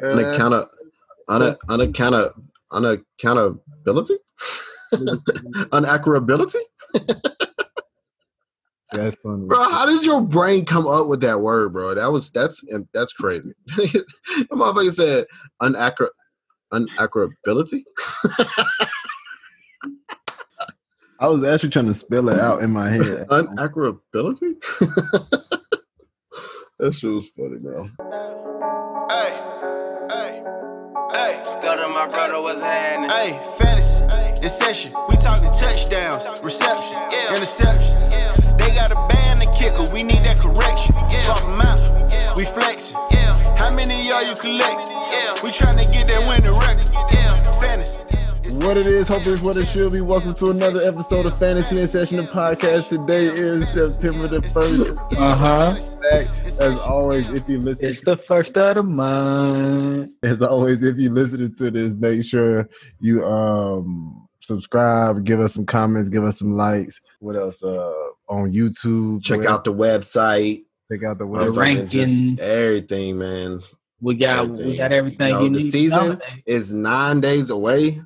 Unaccount una, unaccount unaccountability, unaccurability. That's funny. Bro, how did your brain come up with that word, bro? That was that's that's crazy. the motherfucker said unaccurate unaccurability. I was actually trying to spell it out in my head. unaccurability. that shit was funny, bro. My brother, happening? Hey, fantasy, in session. We talking touchdowns, receptions, interceptions. They got a band and kicker, we need that correction. Swap them out, we flexing. How many of y'all you collect? We trying to get that winning record. Fantasy. What it is, hope it's what it should be. Welcome to another episode of Fantasy and Session, the podcast. Today is September the 1st. Uh huh. As always, if you listen, It's the first of the month. as always, if you listening to this, make sure you um subscribe, give us some comments, give us some likes. What else? Uh on YouTube. Check web- out the website. check out the The website. Motherfucking just rankings. everything, man. We got Everything. we got everything You know, you the need. season is nine days away,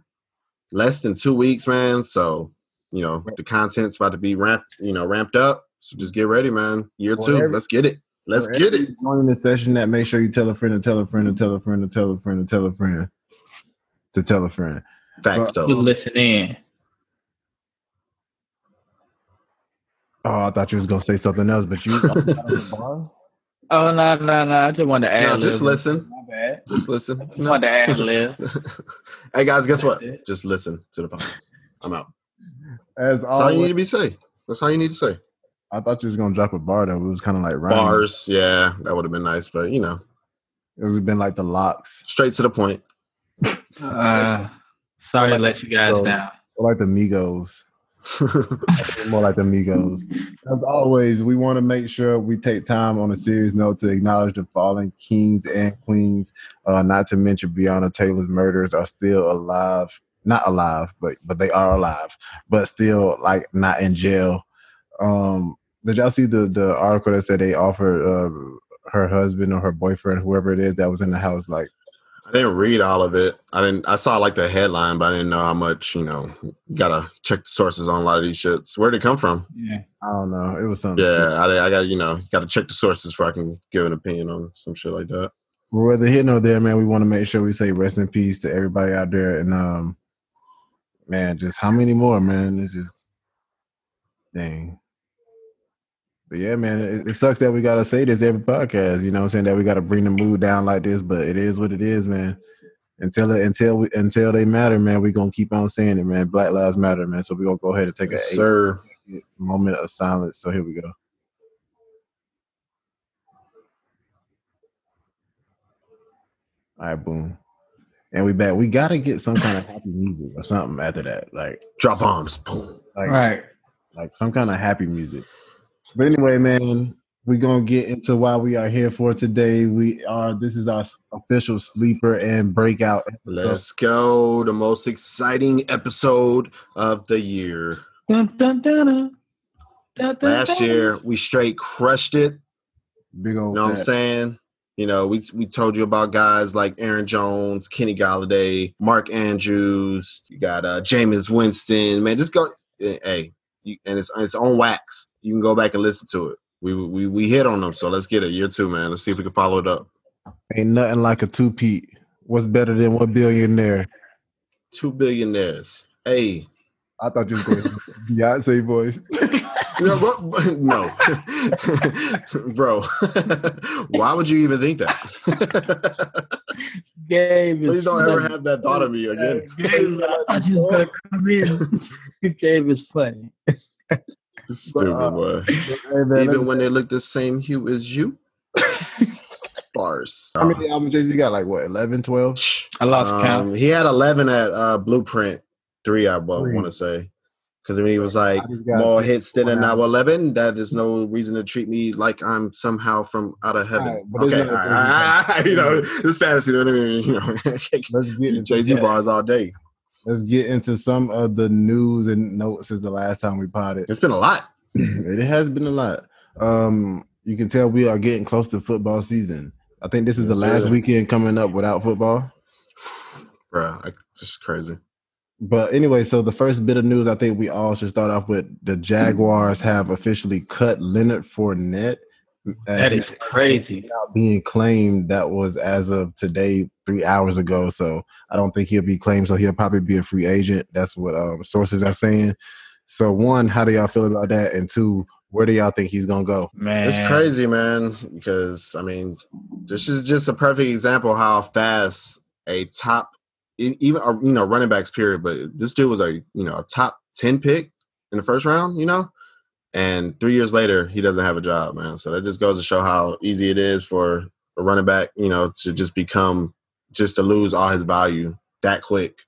less than two weeks, man. So you know the content's about to be ramped, you know, ramped up. So just get ready, man. Year For two, every- let's get it. Let's get it. every Joining the session that make sure you tell a friend to tell a friend to tell a friend to tell a friend to tell a friend to tell a friend. Facts Well, You though. listen in. Oh, I thought you was gonna say something else, but you Oh no no no! I just wanted to add. No, just listen. My. Just listen. I just wanted to add lib. hey guys, guess what? Just listen to the podcast. I'm out. as That's all you need to be say. That's all you need to say. I thought you was gonna drop a bar though. It was kind of like rhyming. Bars, yeah, that would have been nice, but you know, It would have been like the Lox, straight to the point. Uh, sorry to let you guys Those. down. or like the Migos, more like the Migos. As always, we want to make sure we take time on a serious note to acknowledge the fallen kings and queens. Uh, not to mention Breonna Taylor's murderers are still alive, not alive, but but they are alive, but still like not in jail. Um, did y'all see the the article that said they offered uh, her husband or her boyfriend, whoever it is that was in the house, like I didn't read all of it. I didn't. I saw like the headline, but I didn't know how much. You know, you gotta check the sources on a lot of these shits. Where'd it come from? Yeah. I don't know, it was something. Yeah, I, I got you know, got to check the sources before I can give an opinion on some shit like that. Well, whether here nor there, man, we want to make sure we say rest in peace to everybody out there. And um, man, just how many more, man? It's just dang. But yeah, man, it, it sucks that we gotta say this every podcast. You know, what I'm saying that we gotta bring the mood down like this, but it is what it is, man. Until it, until we, until they matter, man, we gonna keep on saying it, man. Black lives matter, man. So we gonna go ahead and take Yes, a eight sir. moment of silence. So here we go. All right, boom. And we back. We gotta get some kind of happy music or something after that. Like Drop bombs. Boom. like Right. like some kind of happy music. But anyway, man, we're gonna get into why we are here for today. We are this is our official sleeper and breakout. episode. Let's go. The most exciting episode of the year. Dun, dun, dun, dun. Dun, dun, Last dun. year we straight crushed it. Big You old know what I'm saying? You know, we we told you about guys like Aaron Jones, Kenny Golladay, Mark Andrews. You got uh Jameis Winston. Man, just go. eh, Hey, you, and it's it's on wax. You can go back and listen to it. We we we hit on them, so let's get it. Year two, man. Let's see if we can follow it up. Ain't nothing like a two peat. What's better than one billionaire? Two billionaires. Hey, I thought you was going to Beyonce voice. no, bro, no, bro. Why would you even think that? Gabe is Please don't ever have that thought of me again. Gabe, I thought you was gonna come in. Gabe is funny. Stupid uh, boy. hey, Even when they look the same hue as you. Bars. how many albums Jay Z got? Like what, 11, 12? I lost Um, count. he had 11 at uh, Blueprint 3, I Three. want to say. Because I mean, he was like, I more hits than an hour 11. That is no reason to treat me like I'm somehow from out of heaven. Alright, but there's okay, no- all right, all right, you know, it's fantasy. You know what I mean? You know, Jay Z bars all day. let's get into some of the news and notes since the last time we potted. It's been a lot. it has been a lot. Um, you can tell we are getting close to football season. I think this is the last weekend coming up without football. Bruh, like, just crazy. But anyway, so the first bit of news I think we all should start off with the Jaguars have officially cut Leonard Fournette. Uh, That is crazy. without being claimed. That was as of today, three hours ago. So I don't think he'll be claimed. So he'll probably be a free agent. That's what um, sources are saying. So one, how do y'all feel about that? And two, where do y'all think he's gonna go? Man, It's crazy, man. Because I mean, this is just a perfect example how fast a top, even uh, you know, running backs period. But this dude was a you know a top ten pick in the first round. You know, and three years later he doesn't have a job, man. So that just goes to show how easy it is for a running back, you know, to just become just to lose all his value that quick.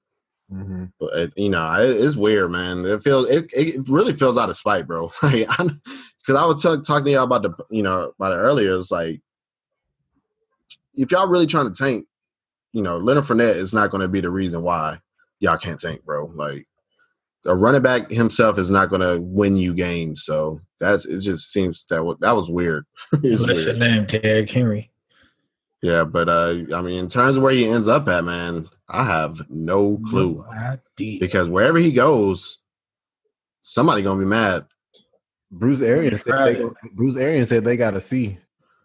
Mm-hmm. But you know, it, it's weird, man. It feels it, it really feels out of spite, bro. Like, because I was t- talking to y'all about the you know about it earlier. It's like if y'all really trying to tank, you know, Leonard Fournette is not going to be the reason why y'all can't tank, bro. Like a running back himself is not going to win you games. So that's it. Just seems that wa- that was weird. it's What's his weird. name? Derrick Henry. Yeah, but uh, I mean, in terms of where he ends up at, man, I have no clue. No because wherever he goes, somebody gonna be mad. Bruce Arians said they, Right. Bruce Arians said they got to see.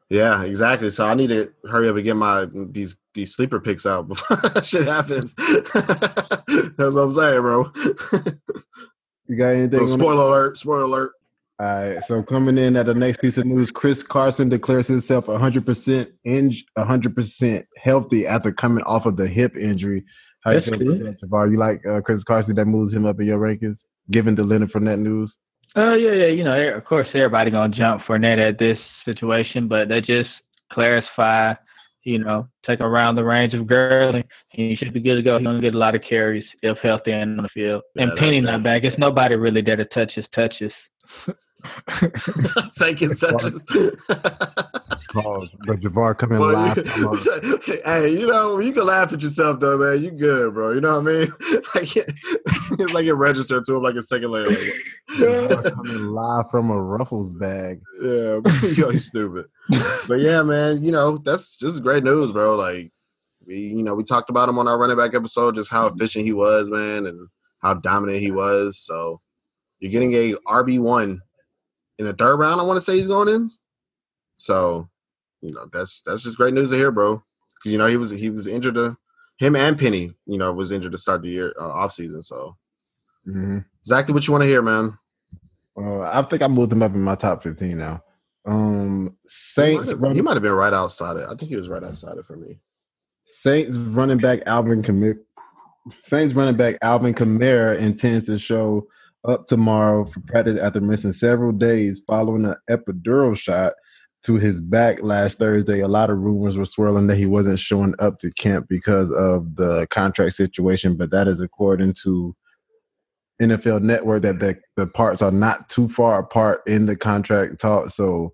Yeah, exactly. So I need to hurry up and get my these these sleeper picks out before that shit happens. That's what I'm saying, bro. You got anything? So on spoiler alert! Spoiler alert! All right, so coming in at the next piece of news, Chris Carson declares himself 100% in 100% healthy after coming off of the hip injury. How you feel about good. that, Javar? You like uh, Chris Carson that moves him up in your rankings, given the Leonard Fournette news? Oh yeah, yeah. You know, of course, everybody gonna jump for net at this situation, but that just clarify. You know, take him around the range of Gurley. And he should be good to go. He's gonna get a lot of carries if healthy and on the field. and Yeah, that- Penny not back. It's nobody really there to touch his touches. Taking touches. Pause. But Javar coming Well, live. hey, you know you can laugh at yourself though, man. You good, bro. You know what I mean? Like, it's like it registered to him like a second later. Like, coming live from a Ruffles bag. Yeah, yo, you stupid. but yeah, man, you know that's just great news, bro. Like we, you know, we talked about him on our running back episode, just how efficient he was, man, and how dominant he was. So you're getting a RB one in the third round. I want to say he's going in. So you know that's that's just great news to hear, bro. Because you know he was he was injured. To, him and Penny, you know, was injured to start the year uh, off season. So hmm exactly what you want to hear, man. Uh, I think I moved him up in my top 15 now. Um, Saints he might have been right outside it. I think he was right outside it for me. Saints running back Alvin Kamara. Saints running back Alvin Kamara intends to show up tomorrow for practice after missing several days following an epidural shot to his back last Thursday. A lot of rumors were swirling that he wasn't showing up to camp because of the contract situation, but that is according to NFL Network that the, the parts are not too far apart in the contract talk. So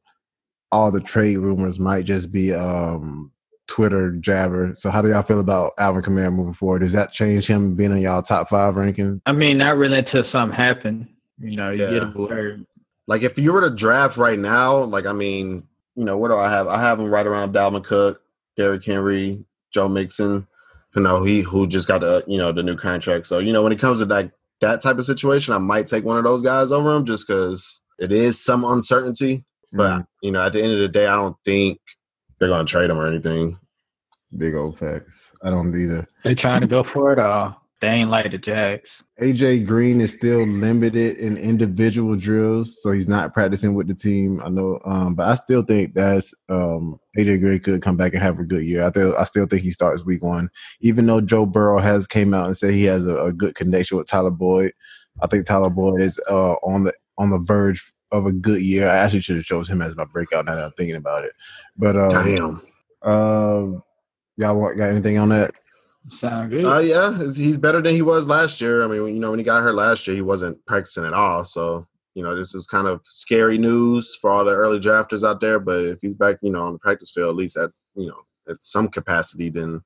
all the trade rumors might just be um Twitter jabber. So how do y'all feel about Alvin Kamara moving forward? Does that change him being in y'all top five ranking? I mean, not really until something happened. You know, you Yeah. get a word. Like if you were to draft right now, like I mean, you know, what do I have? I have him right around Dalvin Cook, Derrick Henry, Joe Mixon, you know, he who just got the you know the new contract. So, you know, when it comes to that that type of situation, I might take one of those guys over him just because it is some uncertainty. But Mm, you know, at the end of the day, I don't think they're gonna trade him or anything. big old facts. I don't either. They trying to go for it all. They ain't like the Jags. AJ Green is still limited in individual drills, so he's not practicing with the team. I know, um, but I still think that's um, AJ Green could come back and have a good year. I still, I still think he starts week one, even though Joe Burrow has came out and said he has a, a good connection with Tyler Boyd. I think Tyler Boyd is uh, on the on the verge of a good year. I actually should have chose him as my breakout now that I'm thinking about it. But uh, Damn. uh, y'all want, got anything on that? Sound good. Uh, yeah, he's better than he was last year. I mean, you know, when he got hurt last year, he wasn't practicing at all. So, you know, this is kind of scary news for all the early drafters out there. But if he's back, you know, on the practice field, at least at you know at some capacity, then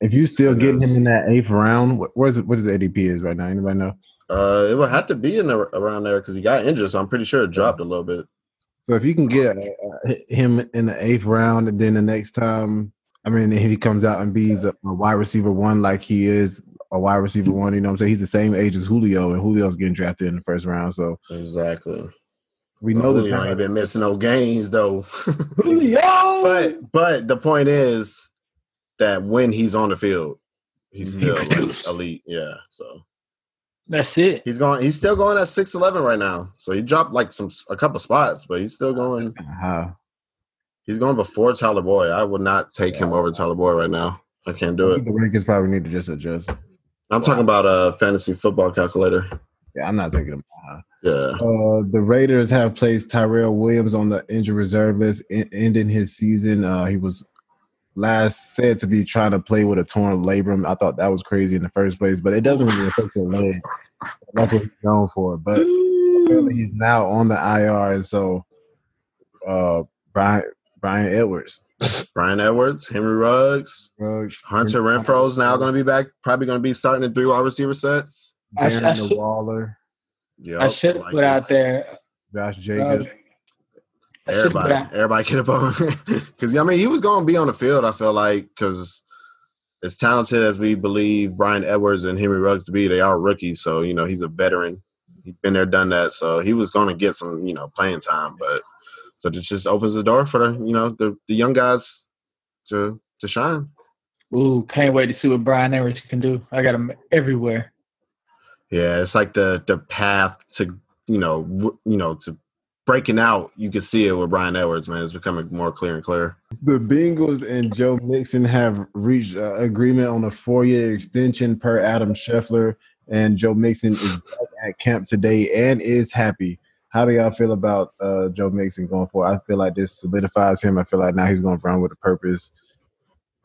If you still Who getting him in that eighth round, what, where's what his ADP is right now? Anybody know? uh, it would have to be in the, around there because he got injured. So I'm pretty sure it dropped a little bit. So if you can get uh, him in the eighth round, and then the next time, I mean, if he comes out and be's a, a wide receiver one like he is a wide receiver one, you know what I'm saying? He's the same age as Julio, and Julio's getting drafted in the first round. So Exactly. we know Julio that ain't been missing no games though. Julio! but but the point is that when he's on the field, he's Mhm. still like elite. Yeah. So That's it. he's going. He's still going at six eleven right now. So he dropped like some a couple spots, but he's still going. Uh-huh. He's going before Tyler Boy. I would not take him over Tyler Boy right now. I can't do it. The rankings probably need to just adjust. I'm talking about a fantasy football calculator. Yeah, I'm not taking him. high. Yeah. Uh, the Raiders have placed Tyrell Williams on the injured reserve list, en- ending his season. Uh, he was last said to be trying to play with a torn labrum. I thought that was crazy in the first place, but it doesn't really affect the legs. That's what he's known for. But apparently he's now on the IR, and so uh, Bryan Bryan Edwards, Bryan Edwards, Henry Ruggs, uh, Hunter Renfrow's now going to be back. Probably going to be starting in three wide receiver sets. I- I Darren should- Waller, Yep, I should like put out there. Josh uh, Jacobs. I should've put Everybody, everybody get up on because I mean he was going to be on the field. I feel like because as talented as we believe Bryan Edwards and Henry Ruggs to be, they are rookies. So you know he's a veteran. He's been there, done that. So he was going to get some you know playing time. But so it just opens the door for the you know the, the young guys to to shine. Ooh, can't wait to see what Bryan Edwards can do. I got him everywhere. Yeah, it's like the the path to you know w- you know to breaking out. You can see it with Bryan Edwards, man. It's becoming more clear and clear. The Bengals and Joe Mixon have reached uh, agreement on a four-year extension per Adam Schefter, and Joe Mixon is back at camp today and is happy. How do y'all feel about uh, Joe Mixon going forward? I feel like this solidifies him. I feel like now he's going to run with a purpose.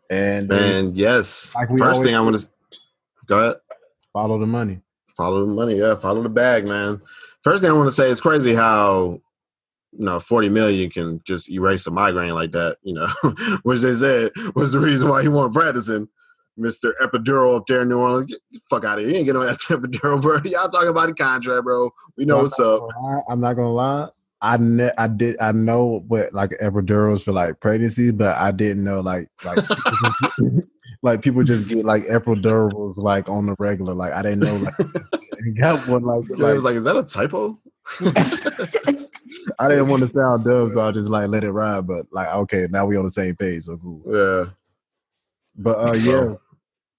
And uh, Man, yes. Like First thing I want to go ahead. follow the money. Follow the money, yeah. Follow the bag, man. First thing I want to say, it's crazy how you know forty million can just erase a migraine like that. You know, which they said was the reason why he wasn't practicing. Mister Epidural up there in New Orleans, get the fuck out of here! You ain't getting no epidural, bro. Y'all talking about the contract, bro. We know I'm what's up. lie- I'm not gonna lie. I ne- I did I know what like epidurals for like pregnancy, but I didn't know like like like people just get like epidurals like on the regular. Like I didn't know like got one like, Yeah, I was like like, is that a typo? I didn't want to sound dumb, so I just like let it ride. But like okay, now we on the same page, so cool. Yeah, But uh yeah,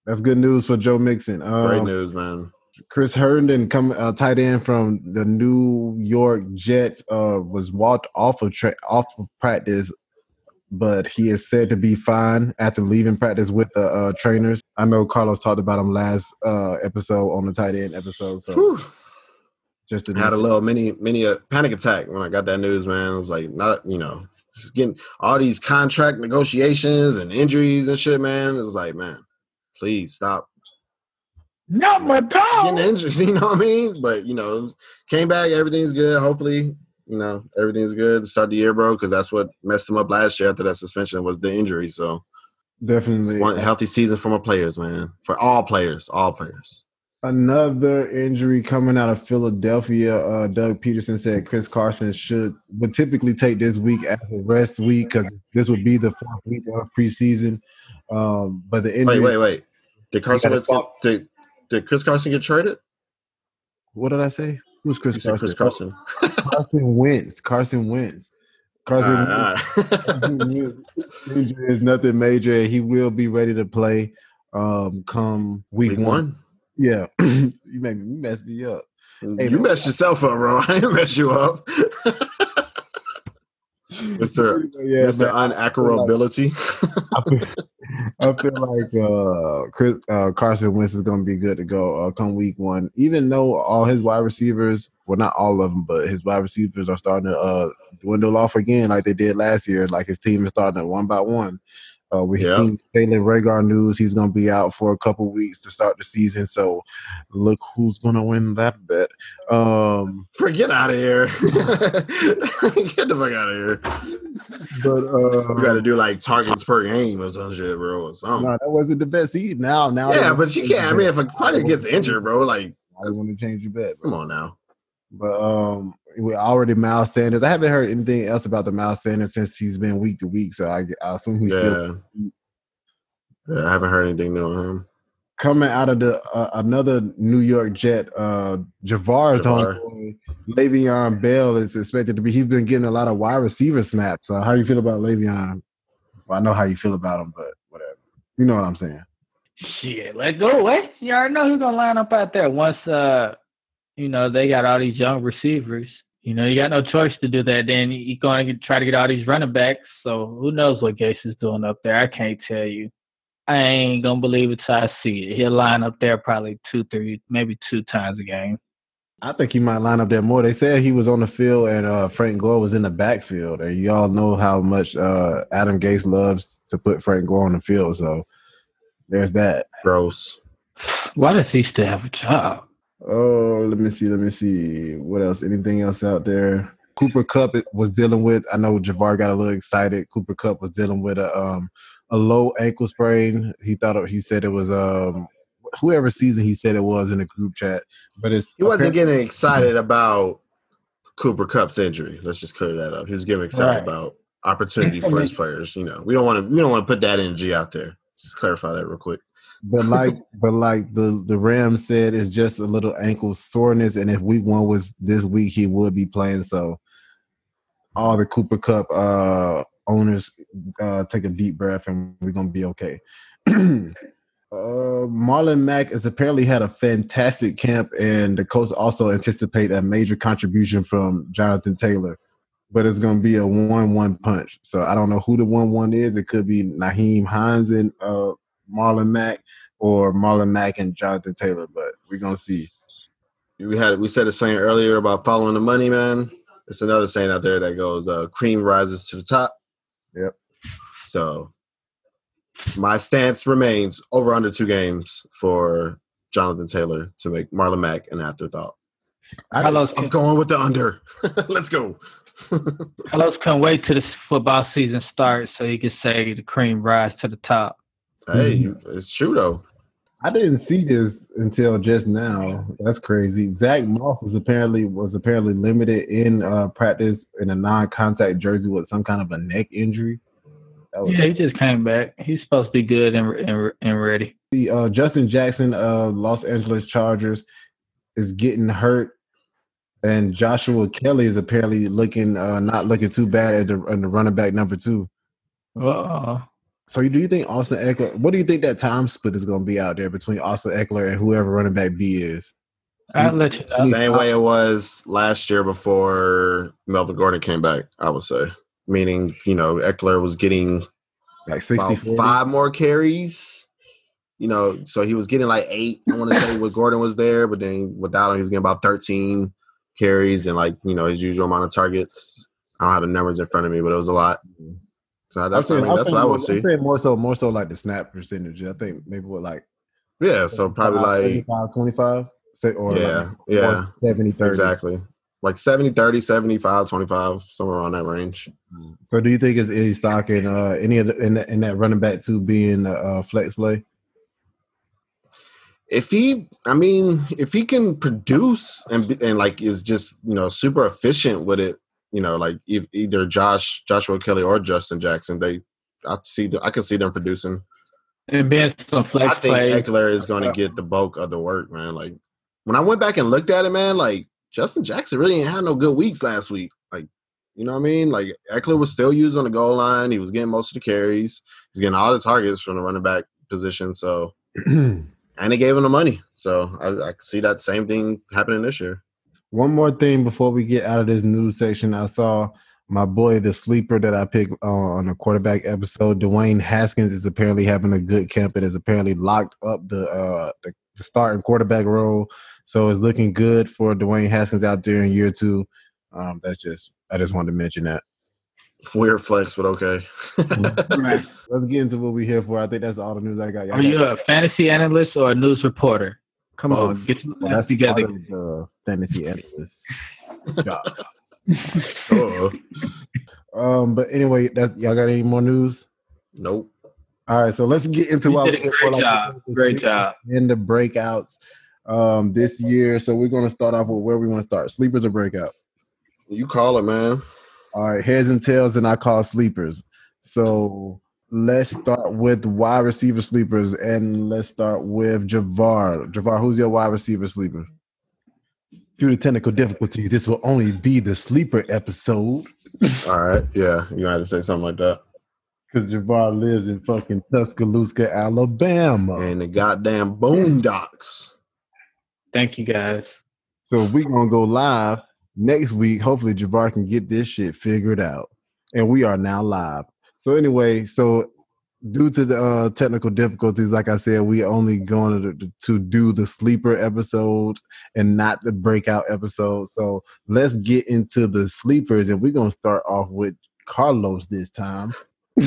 that's good news for Joe Mixon. Um, great news, man. Chris Herndon, come uh, tight end from the New York Jets, uh, was walked off of tra- off of practice, but he is said to be fine after leaving practice with the uh, trainers. I know Carlos talked about him last uh, episode on the tight end episode, so Whew. just had a little mini mini uh, panic attack when I got that news, man. I was like, not you know, just getting all these contract negotiations and injuries and shit, man. It's like, man, please stop Not my getting injured. You know what I mean? But you know, came back, everything's good. Hopefully, you know, everything's good to start the year, bro. Because that's what messed him up last year after that suspension was the injury. So definitely one healthy season for my players, man. For all players, all players. Another injury coming out of Philadelphia. Uh, Doug Pederson said Chris Carson should would typically take this week as a rest week because this would be the fourth week of preseason. Um, but the injury. Wait, wait, wait. Did Carson get, did, did Chris Carson get traded? What did I say? Who's Chris Carson? Chris Carson. Carson Wentz. Carson Wentz. Carson All right, all right. Wentz injury is nothing major. He will be ready to play um, come week, Week one. one. Yeah, you made me you messed me up. Hey, you messed yourself up, bro. I didn't mess you up. Mr. Yeah, Mr. man. Unaccurability. I feel, I feel like uh, Chris uh, Carson Wentz is going to be good to go uh, come week one. Even though all his wide receivers, well, not all of them, but his wide receivers are starting to uh, dwindle off again, like they did last year. Like his team is starting to one by one. Uh, we've Yeah. seen Jalen Reagor news; he's going to be out for a couple weeks to start the season. So, look who's going to win that bet. Um, Get out of here. Get the fuck out of here. but uh, You got to do like targets per game or some shit, bro, or something. no, that wasn't the best. See now, now, yeah, but you can't. I mean, if a player gets injured, bro, like, I want to change your bet. Bro. come on now. But um, we already Miles Sanders. I haven't heard anything else about the Miles Sanders since he's been week to week. So I, I assume he's Yeah. still yeah. I haven't heard anything new on him. coming out of the uh, another New York Jet. Uh, Javar's Javar. homeboy, Le'Veon Bell is expected to be. He's been getting a lot of wide receiver snaps. So how do you feel about Le'Veon? Well, I know how you feel about him, but whatever. You know what I'm saying. Shit, let go away. You already know who's gonna line up out there once uh you know they got all these young receivers. You know, you got no choice to do that. Then you're going to try to get all these running backs. So who knows what Gase is doing up there? I can't tell you. I ain't gonna believe it till I see it. He'll line up there probably two, three, maybe two times a game. I think he might line up there more. They said he was on the field and uh, Frank Gore was in the backfield, and y'all know how much uh, Adam Gase loves to put Frank Gore on the field. So there's that. Gross. Why does he still have a job? Oh, let me see. Let me see. What else? Anything else out there? Cooper Kupp was dealing with. I know Javar got a little excited. Cooper Kupp was dealing with a um a low ankle sprain. He thought it, he said it was um whoever season he said it was in the group chat, but it's He wasn't getting excited about Cooper Kupp's injury. Let's just clear that up. He was getting excited Right. about opportunity for his players. You know, we don't want to we don't want to put that energy out there. Just clarify that real quick. But like, but like the the Rams said, it's just a little ankle soreness, and if week one was this week, he would be playing. So, all the Cooper Kupp uh, owners uh, take a deep breath, and we're gonna be okay. Uh, Marlon Mack has apparently had a fantastic camp, and the Colts also anticipate a major contribution from Jonathan Taylor. But it's going to be a one-one punch. So I don't know who the one-one is. It could be Nyheim Hines and uh, Marlon Mack, or Marlon Mack and Jonathan Taylor. But we're gonna see. We had we said a saying earlier about following the money, man. It's another saying out there that goes, uh, "Cream rises to the top." Yep. So, my stance remains over under two games for Jonathan Taylor to make Marlon Mack an afterthought. I, Carlos, I'm going with the under. Let's go. Carlos couldn't wait till the football season starts so he can say the cream rise to the top. Hey, you, it's true though. I didn't see this until just now. That's crazy. Zack Moss is apparently was apparently limited in uh, practice in a non-contact jersey with some kind of a neck injury. That was Yeah, he just came back. He's supposed to be good and and, and ready. the uh, Justin Jackson of Los Angeles Chargers is getting hurt, and Joshua Kelley is apparently looking uh, not looking too bad at the, at the running back number two. Uh, So, do you think Austin Ekeler? What do you think that time split is going to be out there between Austin Ekeler and whoever running back B is? I'll mm, let you know. Same way it was last year before Melvin Gordon came back. I would say, meaning you know Ekeler was getting Like 60 about 40? five more carries. You know, so he was getting like eight. I want to say when Gordon was there, but then without him, he was getting about thirteen carries and like you know his usual amount of targets. I don't have the numbers in front of me, but it was a lot. Mm-hmm. So that's, saying, I'm that's what I more, see. I'm saying more so, more so like the snap percentage. I think maybe what like Yeah, so probably like 75, 25, say, or Yeah, like, yeah, or 70, 30. exactly like 70 30 75 25 somewhere around that range So, do you think is any stock in uh, any of the, in, that- in that running back to being uh, flex play? if he i mean if he can produce and and like is just you know super efficient with it you know like if either josh joshua kelley or justin jackson they i see the, i can see them producing And being some flex i think plays. ekeler is going to get the bulk of the work man like when i went back and looked at it man like justin jackson really ain't had no good weeks last week like you know what I mean? Like Ekeler was still used on the goal line. He was getting most of the carries. He's getting all the targets from the running back position. So and they gave him the money. So I, I see that same thing happening this year. One more thing before we get out of this news section, I saw my boy, the sleeper that I picked uh, on a quarterback episode, Dwayne Haskins, is apparently having a good camp and is apparently locked up the uh, the, the starting quarterback role. So it's looking good for Dwayne Haskins out there in year two. Um, that's just I just wanted to mention that. Weird flex, but okay. Right. Let's get into what we're here for. I think that's all the news I got. Y'all Are you got- a fantasy analyst or a news reporter? Come Both. on, get your well, life that's together. part of the fantasy analyst job. Uh, Um, but anyway, that's y'all got any more news? nope. All right, so let's get into You what did we a great for, like job. said, the Great job. and the breakouts. um, this year. So we're going to start off with where we want to start: sleepers or breakout. You call it, man. All right, heads and tails, and I call sleepers. So let's start with wide receiver sleepers, and let's start with Javar. Javar, who's your wide receiver sleeper? Due to technical difficulties, this will only be the sleeper episode All right, yeah, you had to say something like that. because Javar lives in fucking Tuscaloosa, Alabama. And the goddamn boondocks. Thank you guys. So we're gonna go live next week. Hopefully, Javar can get this shit figured out, and we are now live. So anyway, so due to the uh, technical difficulties, like I said, we only going to, to do the sleeper episode and not the breakout episode. So let's get into the sleepers, and we're gonna start off with Carlos this time.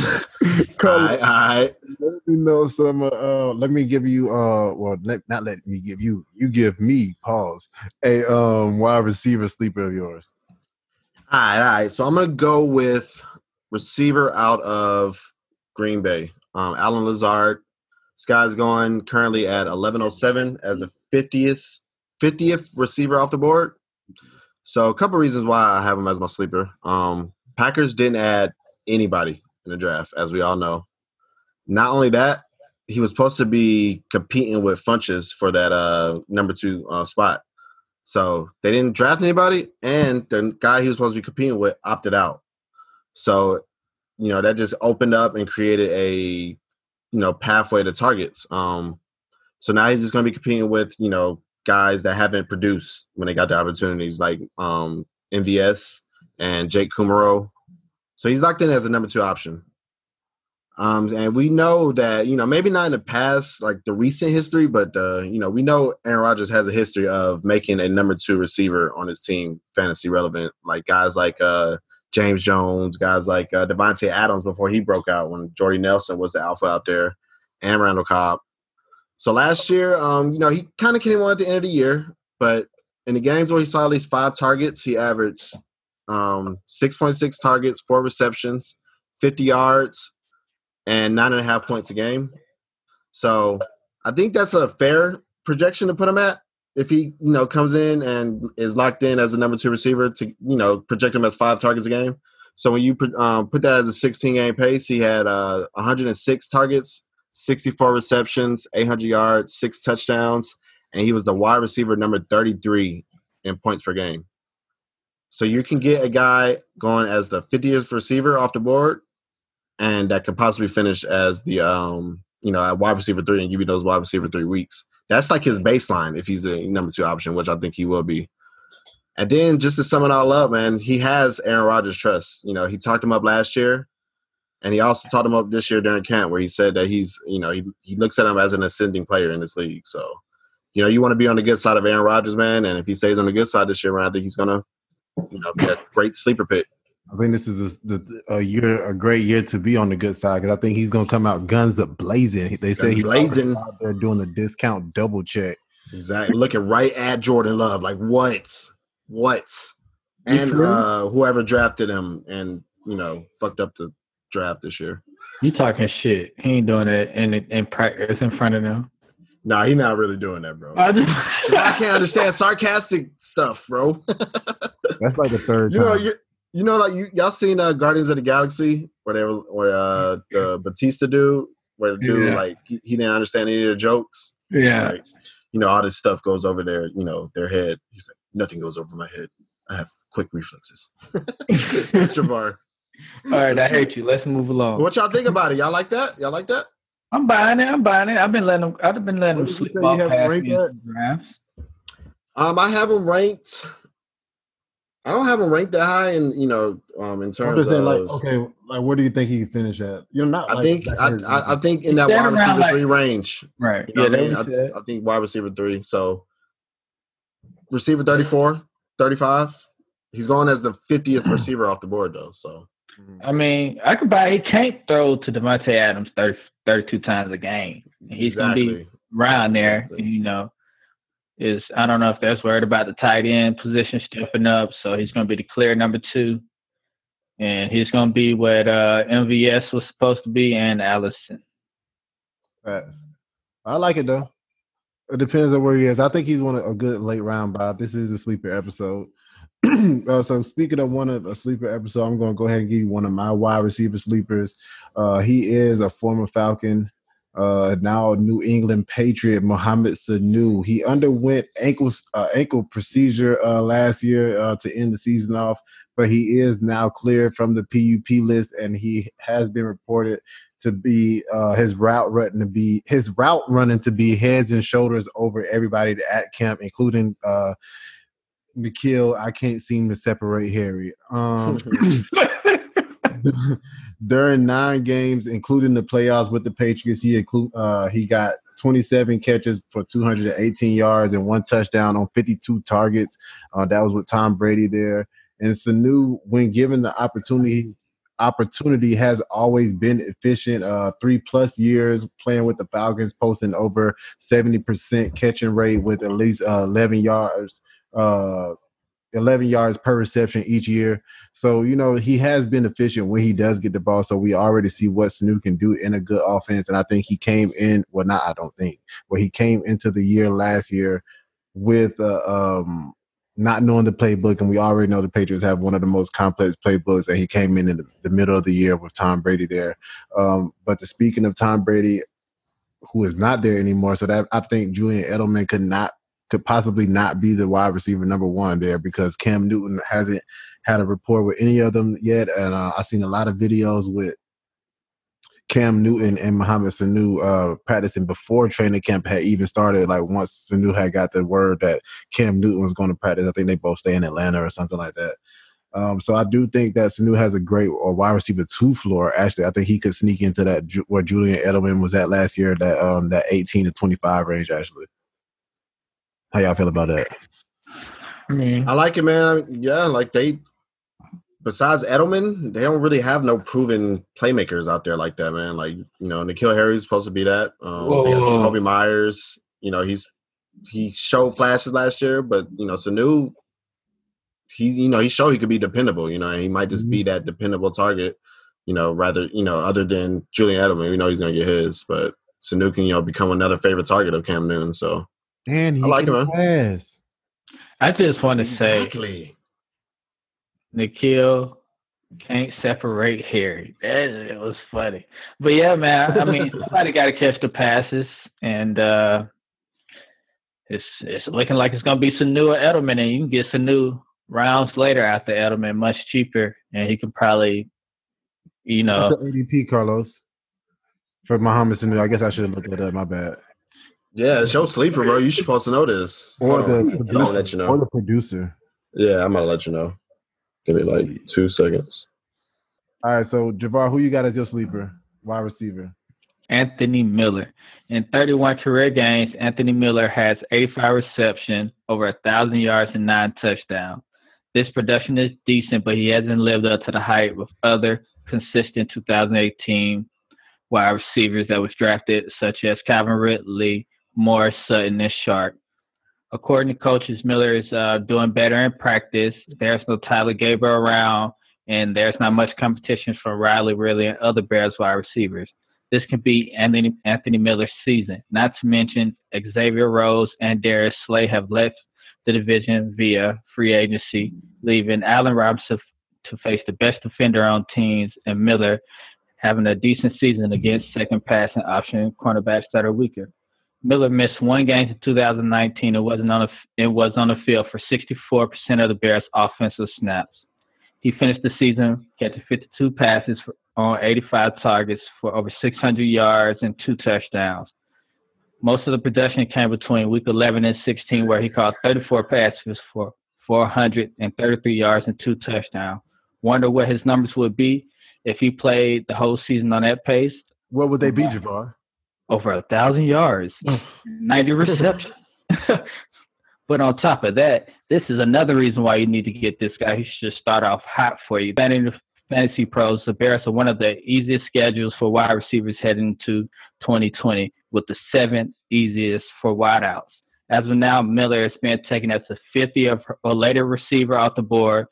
Carlos, right. let me know some. Uh, uh, let me give you. Uh, well, let, not let me give you. You give me. Pause. A um wide receiver sleeper of yours. All right, all right. So I'm gonna go with receiver out of Green Bay. Um, Allen Lazard. This guy's going currently at 1107 as the 50th 50th receiver off the board. So a couple reasons why I have him as my sleeper. Um, Packers didn't add anybody in the draft, as we all know. Not only that, he was supposed to be competing with Funchess for that uh, number two uh, spot. So they didn't draft anybody, and the guy he was supposed to be competing with opted out. So, you know, that just opened up and created a, you know, pathway to targets. Um, so now he's just going to be competing with, you know, guys that haven't produced when they got the opportunities, like um, MVS and Jake Kumerow. So he's locked in as a number two option. Um, and we know that, you know, maybe not in the past, like the recent history, but, uh, you know, we know Aaron Rodgers has a history of making a number two receiver on his team fantasy relevant. Like guys like uh, James Jones, guys like uh, Davante Adams before he broke out when Jordy Nelson was the alpha out there, and Randall Cobb. So last year, um, you know, he kind of came on at the end of the year, but in the games where he saw at least five targets, he averaged um, 6.6 targets, four receptions, 50 yards, and nine and a half points a game. So I think that's a fair projection to put him at. If he, you know, comes in and is locked in as a number two receiver to, you know, project him as five targets a game. So when you um, put that as a 16 game pace, he had uh, 106 targets, 64 receptions, 800 yards, six touchdowns, and he was the wide receiver number 33 in points per game. So you can get a guy going as the 50th receiver off the board, and that could possibly finish as the um, you know, wide receiver three and give you those wide receiver three weeks. That's like his baseline if he's the number two option, which I think he will be. And then just to sum it all up, man, he has Aaron Rodgers' trust. You know, he talked him up last year, and he also talked him up this year during camp, where he said that he's, you know, he he looks at him as an ascending player in this league. So, you know, you want to be on the good side of Aaron Rodgers, man, and if he stays on the good side this year, man, I think he's gonna, you know, be a great sleeper pick. I think this is a, the, a year, a great year to be on the good side because I think he's gonna come out guns up blazing. They say he's blazing. out there doing a discount double check. Exactly. Looking right at Jordan Love, like what? What? And uh whoever drafted him and you know, fucked up the draft this year. You talking shit? He ain't doing it in in practice in front of them. Nah, he's not really doing that, bro. I just I can't understand sarcastic stuff, bro. That's like the third you know, time. you, you know, like you, y'all seen uh, Guardians of the Galaxy where they were, where uh, the Bautista dude, where the dude Yeah. like he, he didn't understand any of the jokes. yeah. Like, you know, all this stuff goes over their, you know, their head. He's like, nothing goes over my head. I have quick reflexes. Shavar. All right, I hate you. Let's move along. What y'all think about it? Y'all like that? Y'all like that? I'm buying it. I'm buying it. I've been letting them. I've been letting What them sleep you off have past me in at? drafts. Um, I have him ranked. I don't have him ranked that high, in you know, um, in I'm terms just saying, of. like, okay, like, where do you think he can finish at? You're not. I like, think I. I, I think in that wide receiver like- three range. Right. You know yeah, what I mean? I, I think wide receiver three. So receiver 34, 35. He's going as the 50th receiver off the board though. So I mean, I could buy. He can't throw to Davante Adams 30, 32 times a game. He's gonna be exactly. around there. Exactly. You know, is I don't know if that's worried about the tight end position stepping up. So he's going to be the clear number two, and he's going to be what uh, MVS was supposed to be and Allison. I like it though. It depends on where he is. I think he's one of a good late round Bob. This is a sleeper episode. uh, so speaking of one of a sleeper episode, I'm going to go ahead and give you one of my wide receiver sleepers. Uh, he is a former Falcon, uh, now New England Patriot, Mohamed Sanu. He underwent ankle uh, ankle procedure uh, last year uh, to end the season off, but he is now cleared from the PUP list, and he has been reported to be uh, his route running to be his route running to be heads and shoulders over everybody at camp, including uh, N'Keal. I can't seem to separate Harry. Um, during nine games, including the playoffs with the Patriots, he include uh, he got 27 catches for 218 yards and one touchdown on 52 targets. Uh, that was with Tom Brady there. And Sanu, when given the opportunity, opportunity has always been efficient. Uh, three plus years playing with the Falcons, posting over 70% catching rate with at least uh, 11 yards. Uh, 11 yards per reception each year. So, you know, he has been efficient when he does get the ball. So we already see what Sanu can do in a good offense. And I think he came in, well, not I don't think, but he came into the year last year with uh, um, not knowing the playbook. And we already know the Patriots have one of the most complex playbooks. And he came in in the, the middle of the year with Tom Brady there. Um, but the, speaking of Tom Brady, who is not there anymore. So that I think Julian Edelman could not could possibly not be the wide receiver number one there because Cam Newton hasn't had a rapport with any of them yet. And uh, I've seen a lot of videos with Cam Newton and Mohamed Sanu uh, practicing before training camp had even started. Like once Sanu had got the word that Cam Newton was going to practice, I think they both stay in Atlanta or something like that. Um, so I do think that Sanu has a great or wide receiver two floor. Actually, I think he could sneak into that where Julian Edelman was at last year, that um that eighteen to twenty five range. Actually, how y'all feel about that? I mean, I like it, man. I mean, yeah, like they. Besides Edelman, they don't really have no proven playmakers out there like that, man. Like you know, N'Keal Harry's supposed to be that. Um, they got Jakobi Meyers. You know, he's he showed flashes last year, but you know, Sanu, he you know he showed he could be dependable. You know, he might just be mm-hmm. that dependable target. You know, rather you know, other than Julian Edelman, we know he's gonna get his, but Sanu can you know become another favorite target of Cam Newton. So and he I like can pass. I just want to exactly. say, N'Keal can't separate Harry. That it was funny, but yeah, man. I mean, somebody got to catch the passes, and uh it's it's looking like it's gonna be Sanu or Edelman, and you can get Sanu rounds later after Edelman, much cheaper, and he can probably, you know, What's the ADP, Carlos, for Mohamed Sanu. I guess I should have looked that up. My bad. Yeah, it's your sleeper, bro. You supposed to know this. Or the producer. let you know. Or the producer. Yeah, I'm gonna let you know. Give me like two seconds. All right, so Javar, who you got as your sleeper, wide receiver? Anthony Miller. In 31 career games, Anthony Miller has 85 reception, over a thousand yards, and nine touchdowns. This production is decent, but he hasn't lived up to the hype of other consistent 2018 wide receivers that was drafted, such as Calvin Ridley, more Sutton and Sharp. According to coaches, Miller is uh, doing better in practice. There's no Taylor Gabriel around, and there's not much competition from Riley Ridley and other Bears wide receivers. This can be Anthony, Anthony Miller's season. Not to mention Xavier Rhodes and Darius Slay have left the division via free agency, leaving Allen Robinson to face the best defender on teams and Miller having a decent season against second passing option cornerbacks that are weaker. Miller missed one game in 2019 and wasn't on the, it was on the field for 64% of the Bears' offensive snaps. He finished the season catching 52 passes for, on 85 targets for over 600 yards and two touchdowns. Most of the production came between week 11 and 16, where he caught 34 passes for 433 yards and two touchdowns. Wonder what his numbers would be if he played the whole season on that pace. What would they be, Javar? Over a thousand yards, 90 receptions. but on top of that, this is another reason why you need to get this guy. He should start off hot for you. Fantasy pros, the Bears are one of the easiest schedules for wide receivers heading into 2020, with the seventh easiest for wideouts. As of now, Miller has been taken as the 50th or later receiver off the board.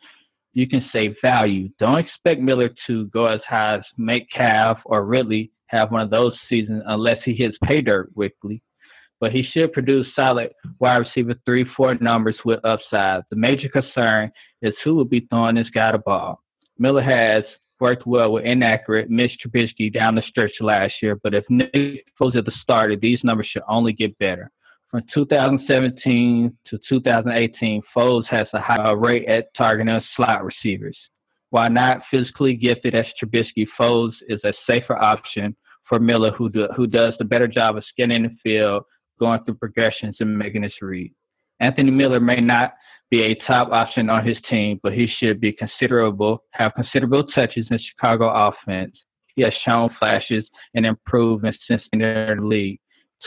You can save value. Don't expect Miller to go as high as Metcalf or Ridley have one of those seasons unless he hits pay dirt quickly. but he should produce solid wide receiver three, four numbers with upside. The major concern is who will be throwing this guy the ball. Miller has worked well with inaccurate Mitch Trubisky down the stretch last year, but if Nick Foles at the starter, these numbers should only get better. From 2017 to 2018, Foles has a high rate at targeting slot receivers. While not physically gifted as Trubisky, Foles is a safer option for Miller, who do, who does the better job of scanning the field going through progressions and making his read. Anthony Miller may not be a top option on his team, but he should be considerable, have considerable touches in Chicago offense. He has shown flashes and improvements since entering the league.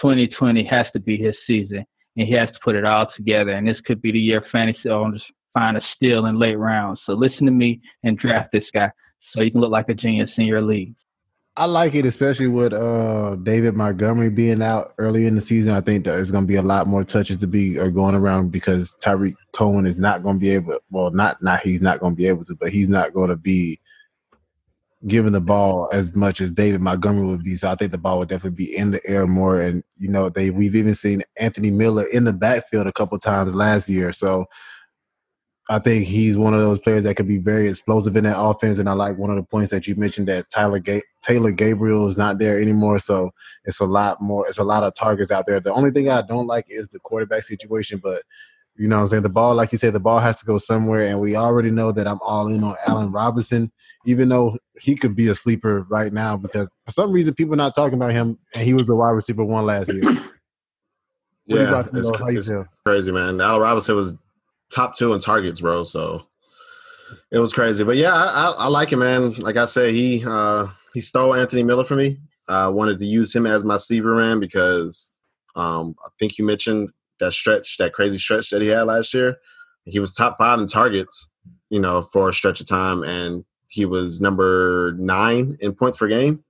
2020 has to be his season, and he has to put it all together. And this could be the year fantasy owners find a steal in late rounds. So listen to me and draft this guy so you can look like a genius in your league. I like it, especially with uh, David Montgomery being out early in the season. I think there's going to be a lot more touches to be uh, going around because Tarik Cohen is not going to be able. Well, not not he's not going to be able to, but he's not going to be given the ball as much as David Montgomery would be. So I think the ball would definitely be in the air more. And you know, they we've even seen Anthony Miller in the backfield a couple times last year. So I think he's one of those players that could be very explosive in that offense. And I like one of the points that you mentioned that Tyler Ga- Taylor Gabriel is not there anymore. So it's a lot more, it's a lot of targets out there. The only thing I don't like is the quarterback situation, but you know what I'm saying? The ball, like you said, the ball has to go somewhere. And we already know that I'm all in on Allen Robinson, even though he could be a sleeper right now because for some reason people are not talking about him and he was a wide receiver one last year. yeah, it's, it's crazy, man. Allen Robinson was top two in targets, bro. So it was crazy. But yeah, I, I, I like him, man. Like I said, he uh, he stole Anthony Miller for me. I wanted to use him as my sleeper man because um, I think you mentioned that stretch, that crazy stretch that he had last year. He was top five in targets, you know, for a stretch of time, and he was number nine in points per game.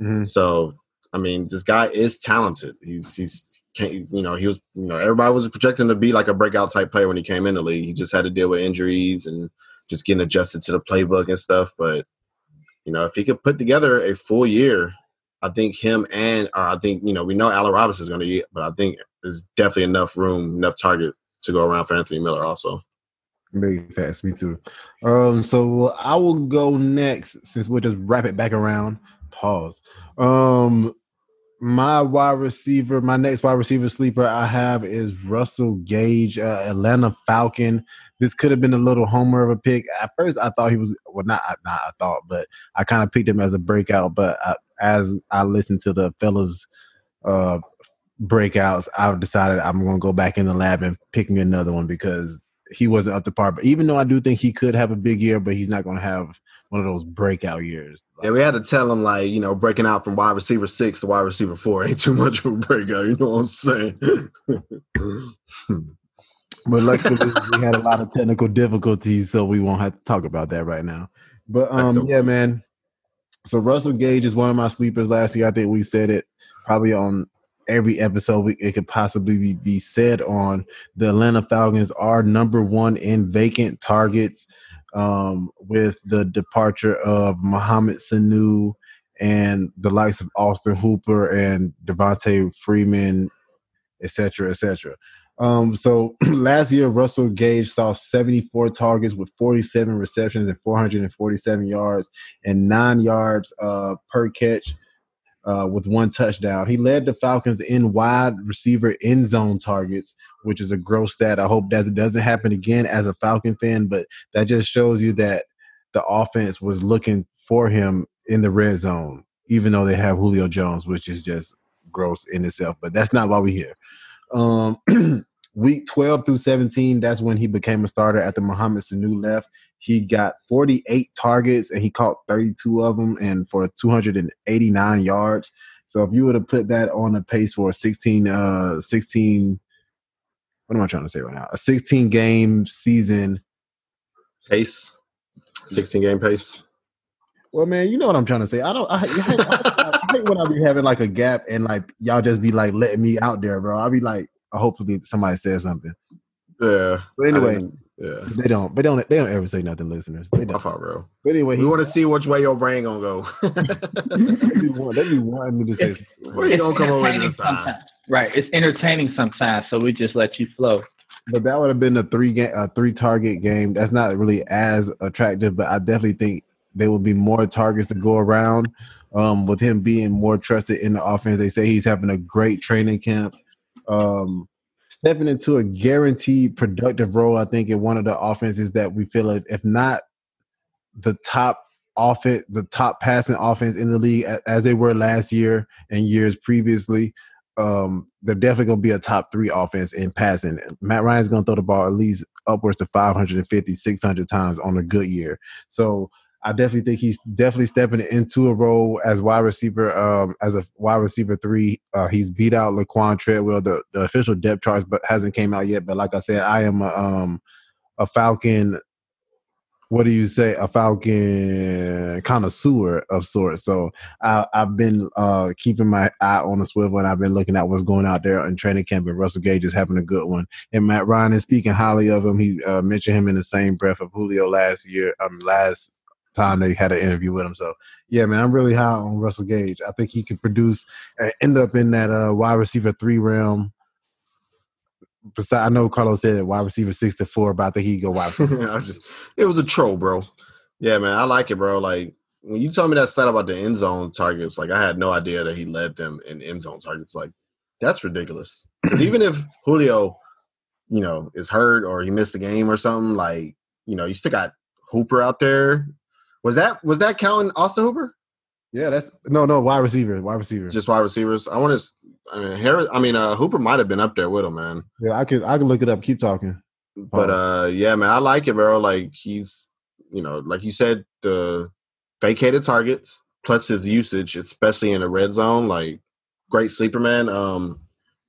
Mm-hmm. So, I mean, this guy is talented. He's he's you know, he was, you know, everybody was projecting to be like a breakout type player when he came in the league. He just had to deal with injuries and just getting adjusted to the playbook and stuff. But, you know, if he could put together a full year, I think him and, or I think, you know, we know Allen Robinson is going to eat, but I think there's definitely enough room, enough target to go around for Anthony Miller also. Big fast, me too. Um, so I will go next since we'll just wrap it back around. Pause. Um, my wide receiver, my next wide receiver sleeper I have is Russell Gage, uh, Atlanta Falcon. This could have been a little homer of a pick. At first, I thought he was well, not not I thought, but I kind of picked him as a breakout. But I, as I listened to the fellas' uh, breakouts, I've decided I'm going to go back in the lab and pick me another one because he wasn't up to par. But even though I do think he could have a big year, but he's not going to have one of those breakout years. yeah, we had to tell him like you know breaking out from wide receiver six to wide receiver four ain't too much of a breakout. You know what I'm saying? but luckily we had a lot of technical difficulties, so we won't have to talk about that right now. But um, yeah, man. So Russell Gage is one of my sleepers last year. I think we said it probably on every episode we, it could possibly be, be said on. The Atlanta Falcons are number one in vacant targets um, with the departure of Mohamed Sanu and the likes of Austin Hooper and Devonta Freeman, etc., etc. Um, so last year, Russell Gage saw 74 targets with 47 receptions and 447 yards and nine yards uh, per catch uh, with one touchdown. He led the Falcons in wide receiver end zone targets, which is a gross stat. I hope that doesn't happen again as a Falcon fan, but that just shows you that the offense was looking for him in the red zone, even though they have Julio Jones, which is just gross in itself. But that's not why we're here. Um, week 12 through 17, that's when he became a starter after Mohamed Sanu left. He got 48 targets and he caught 32 of them and for 289 yards. So if you were to put that on a pace for a 16 uh 16 what am I trying to say right now? A 16 game season pace. 16 game pace. Well, man, you know what I'm trying to say. I don't. I, I, I, I hate when I be having like a gap and like y'all just be like letting me out there, bro. I'll be like, hopefully somebody says something. Yeah. But anyway, yeah. They don't. They don't. They don't ever say nothing, listeners. They don't. fault, bro. But anyway, we want to see which way your brain gonna go. they, be wanting me to say. Where you gonna come over this time? Right. It's entertaining sometimes, so we just let you flow. But that would have been a three game, a three target game. That's not really as attractive, but I definitely think there will be more targets to go around. Um, with him being more trusted in the offense, they say he's having a great training camp. Um, stepping into a guaranteed productive role, I think, in one of the offenses that we feel like, if not the top offense, the top passing offense in the league as they were last year and years previously. Um, they're definitely going to be a top three offense in passing. Matt Ryan's going to throw the ball at least upwards to 550, 600 times on a good year. So I definitely think he's definitely stepping into a role as wide receiver, um, as a wide receiver three. Uh, he's beat out Laquan Treadwell. The, the official depth chart, but hasn't came out yet. But like I said, I am a, um, a Falcon what do you say a falcon connoisseur of sorts so I, have been uh, keeping my eye on the swivel and i've been looking at what's going out there in training camp and russell gage is having a good one and matt ryan is speaking highly of him he uh, mentioned him in the same breath of julio last year um last time they had an interview with him so yeah man i'm really high on russell gage i think he can produce and end up in that uh, wide receiver three realm I know Carlos said wide receiver six to four, but I think he go wide receiver. Just, it was a troll, bro. Yeah, man, I like it, bro. Like when you told me that stat about the end zone targets, like I had no idea that he led them in end zone targets. Like that's ridiculous. Because even if Julio, you know, is hurt or he missed the game or something, like you know, you still got Hooper out there. Was that was that counting Austin Hooper? Yeah, that's no, no wide receiver, wide receiver, just wide receivers. I want to I mean, Harris. I mean, uh, Hooper might have been up there with him, man. Yeah, I could. I can look it up. Keep talking. But uh, yeah, man, I like it, bro. Like he's, you know, like you said, the vacated targets plus his usage, especially in the red zone, like great sleeper, man. Um,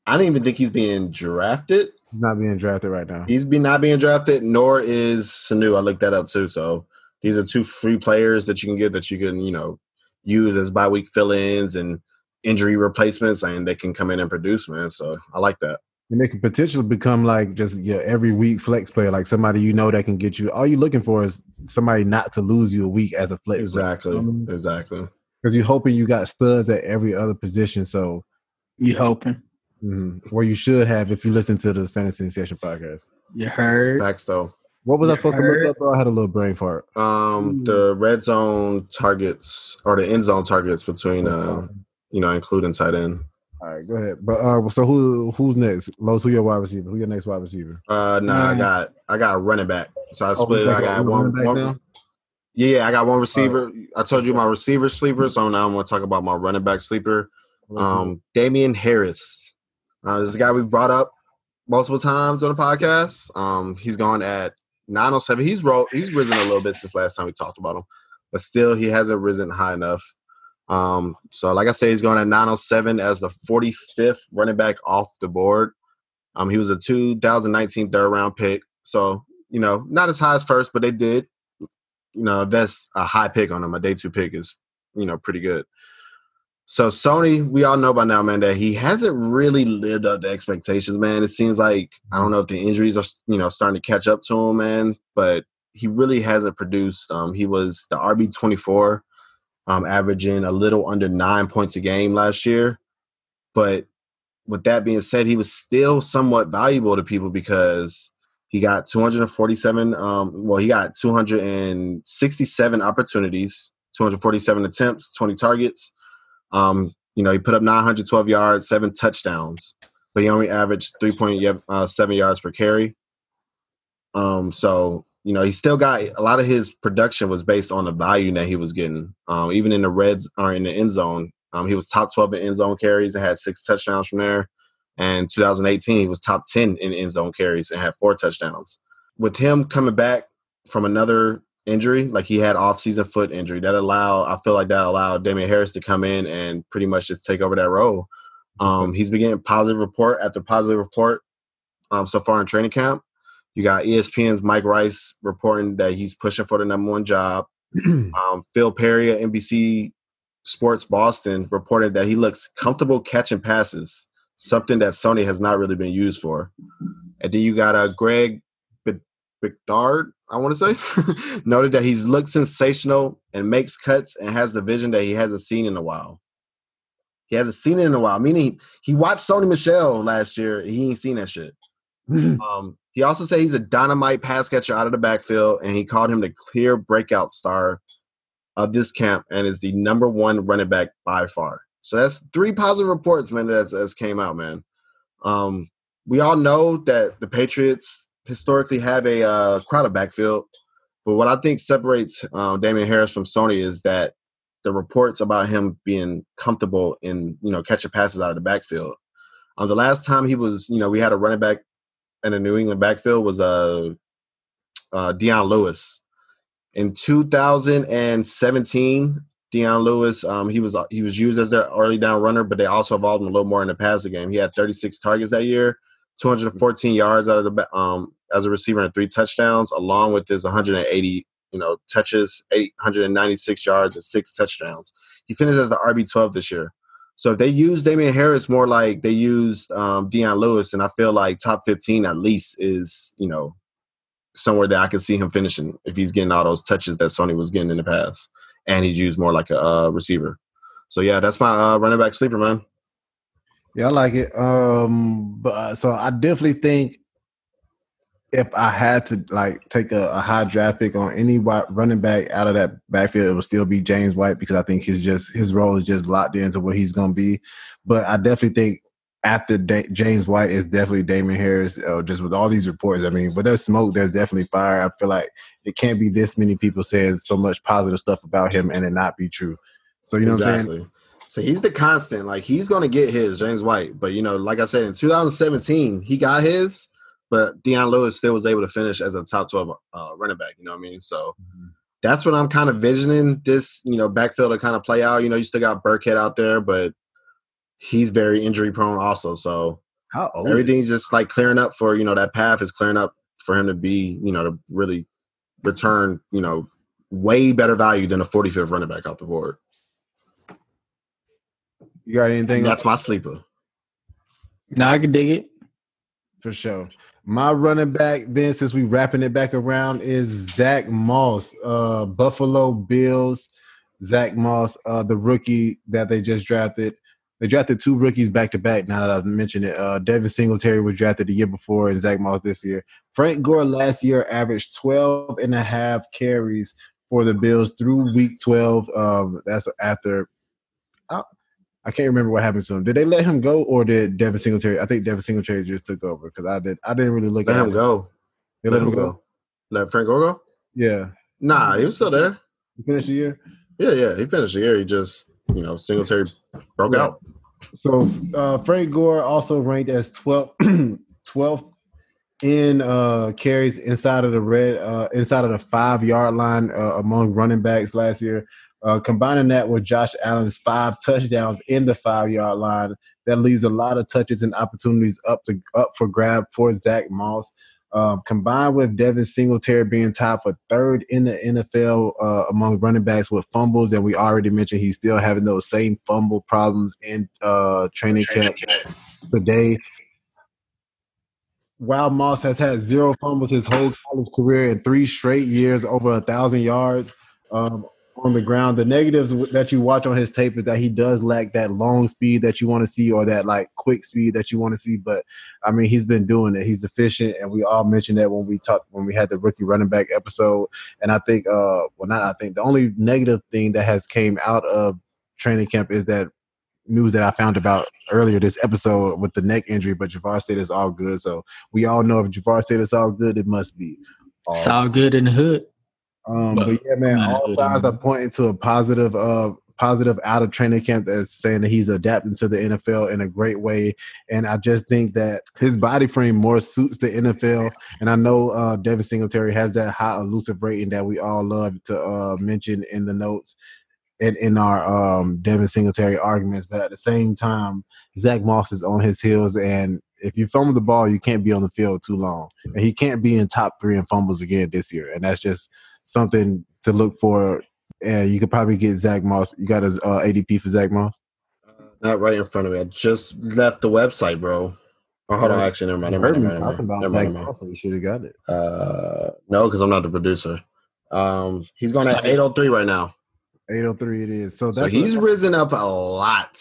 I don't even think he's being drafted. Not being drafted right now. He's be not being drafted, nor is Sanu. I looked that up too. So these are two free players that you can get that you can, you know, use as bye week fill-ins and injury replacements and they can come in and produce, man. So I like that. And they can potentially become like just your every week flex player, like somebody you know that can get you. All you're looking for is somebody not to lose you a week as a flex. Exactly. Player. Exactly. Because you're hoping you got studs at every other position. So you hoping. Mm-hmm. Well, you should have if you listen to the Fantasy Session podcast. You heard. Facts though. What was I supposed heard? to look up? Bro? I had a little brain fart. Um, the red zone targets or the end zone targets between uh you know, including tight end. All right, go ahead. But uh, so who who's next? Los, who your wide receiver? Who your next wide receiver? Uh, no, nah, I got I got a running back. So I oh, split oh, it. I got one. one yeah, I got one receiver. Right. I told you my receiver sleeper, so now I'm going to talk about my running back sleeper. Um, Damien Harris. Uh, this is a guy we've brought up multiple times on the podcast. Um, he's gone at 907. He's ro- he's risen a little bit since last time we talked about him, but still he hasn't risen high enough. Um, so, like I say, he's going at 907 as the 45th running back off the board. Um, he was a 2019 third round pick. So, you know, not as high as first, but they did. You know, that's a high pick on him. A day two pick is, you know, pretty good. So Sony, we all know by now, man, that he hasn't really lived up to expectations, man. It seems like I don't know if the injuries are, you know, starting to catch up to him, man. But he really hasn't produced. Um, he was the RB twenty four um, averaging a little under nine points a game last year. But with that being said, he was still somewhat valuable to people because he got 247. Um, well, he got 267 opportunities, 247 attempts, 20 targets. Um, you know, he put up 912 yards, seven touchdowns, but he only averaged 3.7 uh, yards per carry. Um, so you know, he still got a lot of his production was based on the value that he was getting. Um, even in the reds or in the end zone, um, he was top 12 in end zone carries and had six touchdowns from there. And 2018, he was top 10 in end zone carries and had four touchdowns. With him coming back from another injury, like he had off-season foot injury, that allowed I feel like that allowed Damien Harris to come in and pretty much just take over that role. Um, he's been getting positive report after positive report um, so far in training camp. You got ESPN's Mike Reiss reporting that he's pushing for the number one job. um, Phil Perry at NBC Sports Boston reported that he looks comfortable catching passes, something that Sony has not really been used for. And then you got uh, Greg Bedard, I want to say, noted that he's looked sensational and makes cuts and has the vision that he hasn't seen in a while. He hasn't seen it in a while. Meaning he watched Sony Michel last year. He ain't seen that shit. um, he also said he's a dynamite pass catcher out of the backfield, and he called him the clear breakout star of this camp and is the number one running back by far. So that's three positive reports, man, that's, that's came out, man. Um, we all know that the Patriots historically have a uh, crowded backfield, but what I think separates um, Damien Harris from Sony is that the reports about him being comfortable in you know catching passes out of the backfield. Um, the last time he was, you know, we had a running back in the New England backfield was uh, uh Dion Lewis. In 2017, Dion Lewis, um, he was he was used as their early down runner, but they also involved him a little more in the passing game. He had 36 targets that year, 214 yards out of the um as a receiver and three touchdowns, along with his 180 you know touches, 896 yards and six touchdowns. He finished as the RB 12 this year. So if they use Damien Harris more like they used um, Dion Lewis, and I feel like top 15 at least is you know somewhere that I can see him finishing if he's getting all those touches that Sony was getting in the past, and he's used more like a uh, receiver. So yeah, that's my uh, running back sleeper, man. Yeah, I like it. Um, but uh, so I definitely think if I had to like take a, a high draft pick on any white running back out of that backfield, it would still be James White because I think his just his role is just locked into what he's going to be. But I definitely think after da- James White is definitely Damien Harris. Uh, just with all these reports, I mean, but there's smoke, there's definitely fire. I feel like it can't be this many people saying so much positive stuff about him and it not be true. So you know exactly. what I'm saying? So he's the constant. Like he's going to get his James White, but you know, like I said, in 2017 he got his, but Dion Lewis still was able to finish as a top 12 uh, running back. You know what I mean? So. Mm-hmm. That's what I'm kind of visioning this, you know, backfield to kind of play out. You know, you still got Burkhead out there, but he's very injury prone also. So everything's just like clearing up for you know that path is clearing up for him to be you know to really return you know way better value than a 45th running back off the board. You got anything? That's my sleeper. No, I can dig it for sure. My running back, then, since we wrapping it back around, is Zack Moss, uh, Buffalo Bills. Zack Moss, uh, the rookie that they just drafted. They drafted two rookies back to back. Now that I've mentioned it, uh, Devin Singletary was drafted the year before, and Zack Moss this year. Frank Gore last year averaged 12 and a half carries for the Bills through week 12. Um, that's after. I, I can't remember what happened to him. Did they let him go, or did Devin Singletary? I think Devin Singletary just took over because I did. I didn't really look let at him go. They let, let him go. go. Let Frank Gore go. Yeah. Nah, he was still there. He finished the year. Yeah, yeah, he finished the year. He just you know, Singletary broke yeah. out. So uh, Frank Gore also ranked as 12th, 12th in uh, carries inside of the red, uh, inside of the five yard line uh, among running backs last year. Uh, combining that with Josh Allen's five touchdowns in the five yard line, that leaves a lot of touches and opportunities up to up for grab for Zack Moss. Um, combined with Devin Singletary being tied for third in the NFL uh, among running backs with fumbles, and we already mentioned he's still having those same fumble problems in uh, training, training camp, camp today. While Moss has had zero fumbles his whole college career in three straight years, over a thousand yards. Um, on the ground. The negatives that you watch on his tape is that he does lack that long speed that you want to see or that like quick speed that you want to see. But I mean, he's been doing it. He's efficient, and we all mentioned that when we talked when we had the rookie running back episode. And I think, uh, well, not I think the only negative thing that has came out of training camp is that news that I found about earlier this episode with the neck injury. But Javar said it's all good, so we all know if Javar said it's all good, it must be. All it's all good in the hood. Um, but, but, yeah, man, all signs are pointing to a positive, uh, positive out of training camp that's saying that he's adapting to the NFL in a great way. And I just think that his body frame more suits the NFL. And I know uh, Devin Singletary has that high elusive rating that we all love to uh, mention in the notes and in our um, Devin Singletary arguments. But at the same time, Zack Moss is on his heels, and if you fumble the ball, you can't be on the field too long, and he can't be in top three in fumbles again this year. And that's just something to look for. And you could probably get Zack Moss. You got his uh, ADP for Zack Moss? Uh, not right in front of me. I just left the website, bro. Oh, hold on, actually, never mind. Never mind. Never mind. Never mind. Never mind. Moss, you should have got it. Uh, no, because I'm not the producer. Um, he's going at 803 right now. 803 it is. So that's so he's a, risen up a lot.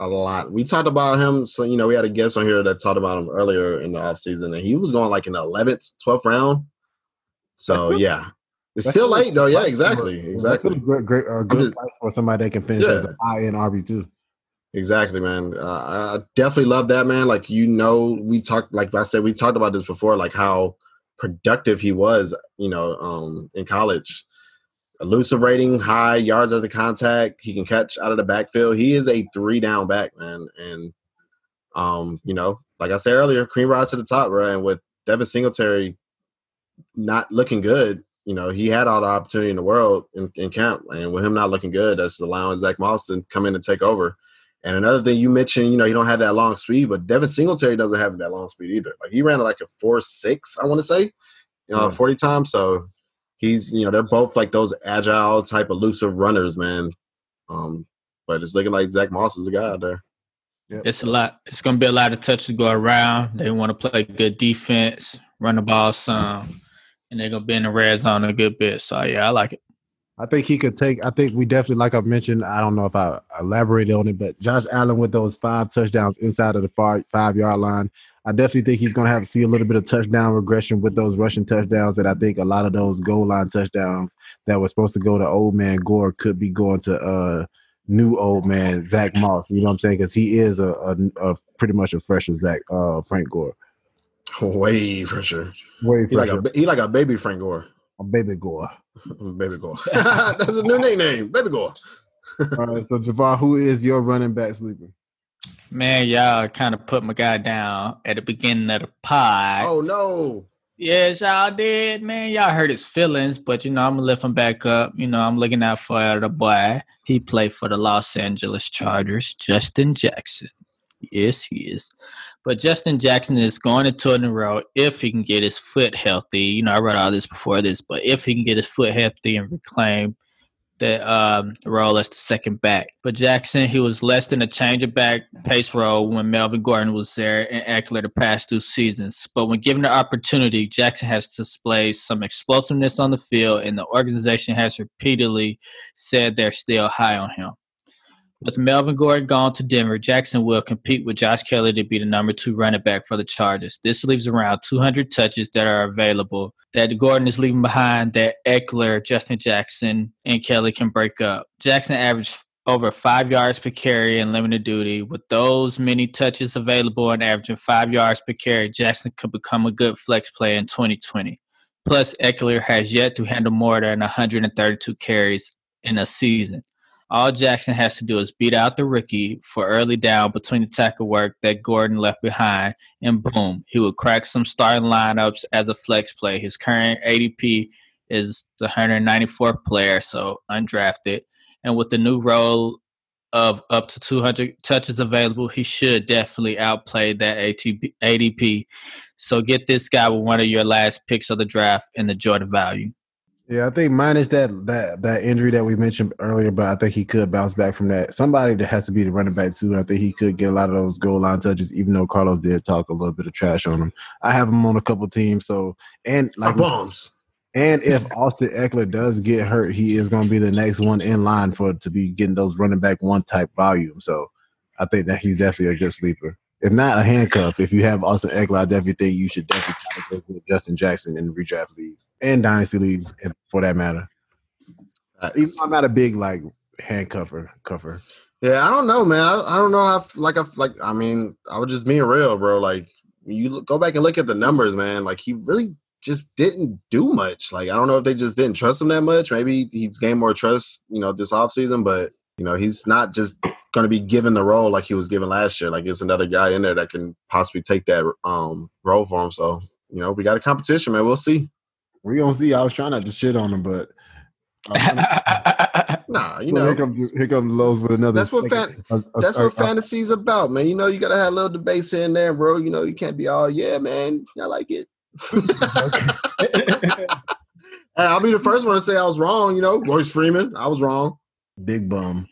a lot. We talked about him. So, you know, we had a guest on here that talked about him earlier in the offseason, and he was going like in the 11th, 12th round. So, yeah. It's That's still late, though. Yeah, exactly. Exactly. Great, great, uh, good just- price for somebody that can finish Yeah. as a high end RB two. Exactly, man. Uh, I definitely love that, man. Like you know, we talked, like I said, we talked about this before, like how productive he was, you know, um, in college. Elusive rating, high yards at the contact. He can catch out of the backfield. He is a three down back, man. And um, you know, like I said earlier, cream rise to the top, right? And with Devin Singletary not looking good, you know, he had all the opportunity in the world in, in camp, and with him not looking good, that's allowing Zack Moss to come in and take over. And another thing you mentioned, you know, you don't have that long speed, but Devin Singletary doesn't have that long speed either. Like he ran like a four six, I want to say, you know, Yeah. forty times. So he's, you know, they're both like those agile type elusive runners, man. Um, but it's looking like Zack Moss is the guy out there. It's a lot. It's going to be a lot of touches to go around. They want to play good defense, run the ball some, and they're to be in the red zone a good bit. So yeah, I like it. I think he could take. I think we definitely, like I mentioned, I don't know if I elaborated on it, but Josh Allen with those five touchdowns inside of the far, five yard line, I definitely think he's going to have to see a little bit of touchdown regression with those rushing touchdowns. And I think a lot of those goal line touchdowns that were supposed to go to old man Gore could be going to uh new old man Zack Moss. You know what I'm saying? Because he is a, a, a pretty much a fresher Zach uh Frank Gore. Way for sure. Way He like fresher, a he like a baby Frank Gore. a baby Gore. baby Gore. That's a new nickname, Baby Gore. All right, so Javar, who is your running back sleeper? Man, y'all kind of put my guy down at the beginning of the pod. Oh no. Yes, y'all did, man. Y'all hurt his feelings, but you know, I'm gonna lift him back up. You know, I'm looking out for the boy. He played for the Los Angeles Chargers, Justin Jackson. Yes, he is. But Justin Jackson is going to a row if he can get his foot healthy. You know, I read all this before this, but if he can get his foot healthy and reclaim the um, role as the second back. But Jackson, he was less than a change of back pace role when Melvin Gordon was there and Ekeler the past two seasons. But when given the opportunity, Jackson has displayed some explosiveness on the field, and the organization has repeatedly said they're still high on him. With Melvin Gordon gone to Denver, Jackson will compete with Josh Kelley to be the number two running back for the Chargers. This leaves around 200 touches that are available that Gordon is leaving behind that Ekeler, Justin Jackson, and Kelley can break up. Jackson averaged over five yards per carry in limited duty. With those many touches available and averaging five yards per carry, Jackson could become a good flex player in 2020. Plus, Ekeler has yet to handle more than 132 carries in a season. All Jackson has to do is beat out the rookie for early down between the tackle work that Gordon left behind, and boom, he will crack some starting lineups as a flex play. His current ADP is the 194th player, so undrafted. And with the new role of up to 200 touches available, he should definitely outplay that ATP, ADP. So get this guy with one of your last picks of the draft and enjoy the value. Yeah, I think minus that that that injury that we mentioned earlier, but I think he could bounce back from that. Somebody that has to be the running back too. And I think he could get a lot of those goal line touches, even though Carlos did talk a little bit of trash on him. I have him on a couple teams, so and Like like bombs. and if Austin Ekeler does get hurt, he is going to be the next one in line for to be getting those running back one type volume. So I think that he's definitely a good sleeper. If not a handcuff, if you have Austin Ekeler, I definitely think you should definitely get Justin Jackson in the redraft leagues and dynasty leagues, for that matter. Uh, even though I'm not a big like handcuffer, cuffer. Yeah, I don't know, man. I, I don't know how. Like, I like. I mean, I was just being real, bro. Like, you look, go back and look at the numbers, man. Like, he really just didn't do much. Like, I don't know if they just didn't trust him that much. Maybe he's gained more trust, you know, this offseason, but you know, he's not just going to be given the role like he was given last year. Like, it's another guy in there that can possibly take that um role for him. So, you know, we got a competition, man. We'll see. We gonna see. I was trying not to shit on him, but Nah, you you know, here comes here comes Lowe's with another. That's what second- a- a- That's a- what a- fantasy's about, man. You know, you gotta have a little debates here and there, bro. You know, you can't be all, yeah, man. I like it. Hey, I'll be the first one to say I was wrong. You know, Royce Freeman, I was wrong. Big bum.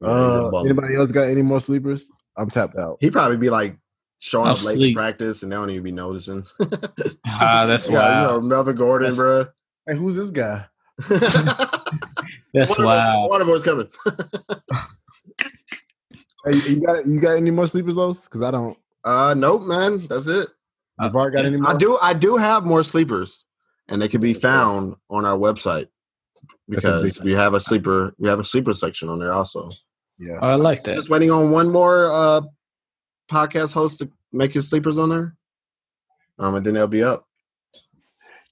Yeah, he's a Uh, bum. anybody else got any more sleepers? I'm tapped out. He'd probably be like showing I'm up late to practice, and they don't even be noticing. Ah, that's yeah, you wild. know, Melvin Gordon, That's- bro. Hey, who's this guy? That's Waterboy's- wild. Waterboy's coming. Hey, you got you got any more sleepers, Los? Because I don't. Uh, nope, man. That's it. Uh, Navar got any more? I do. I do have more sleepers, and they can be found on our website That's a big because we have a sleeper. We have a sleeper section on there also. Yeah. Oh, I like that. Just waiting on one more uh podcast host to make his sleepers on there. Um, and then they'll be up.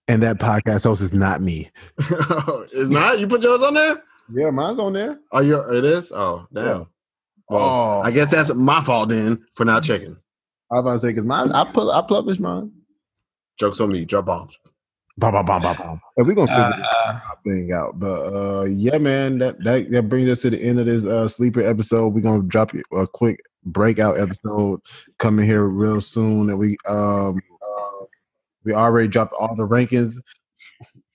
And that podcast host is not me. it's not. You put yours on there. Yeah, mine's on there. Oh, you it is. Oh, damn. Yeah. Well, Oh. I guess that's my fault then for not checking. I was about to say because mine, I put, I published mine. Jokes on me. Drop bombs. Bam, bam, bam, bam, bam. And we're gonna figure Uh, this thing out. But uh yeah, man, that, that that brings us to the end of this uh sleeper episode. We're gonna drop you a quick breakout episode coming here real soon. And we um uh, we already dropped all the rankings.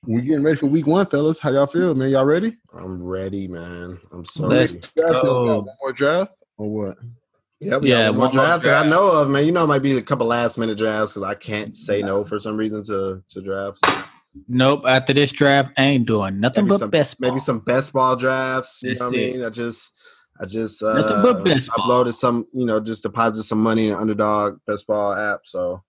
We're getting ready for week one, fellas. How y'all feel, man? Y'all ready? I'm ready, man. I'm so Let's ready. Go. one more draft or what? Yeah, we Yeah, got one one more draft that I know of, man. You know, it might be a couple last minute drafts because I can't say no for some reason to to drafts. nope. After this draft, I ain't doing nothing Maybe but some, best. maybe some best ball drafts. You That's know what I mean? I just, I just Nothing uh, but best ball. uploaded some, you know, just deposited some money in the underdog best ball app. So,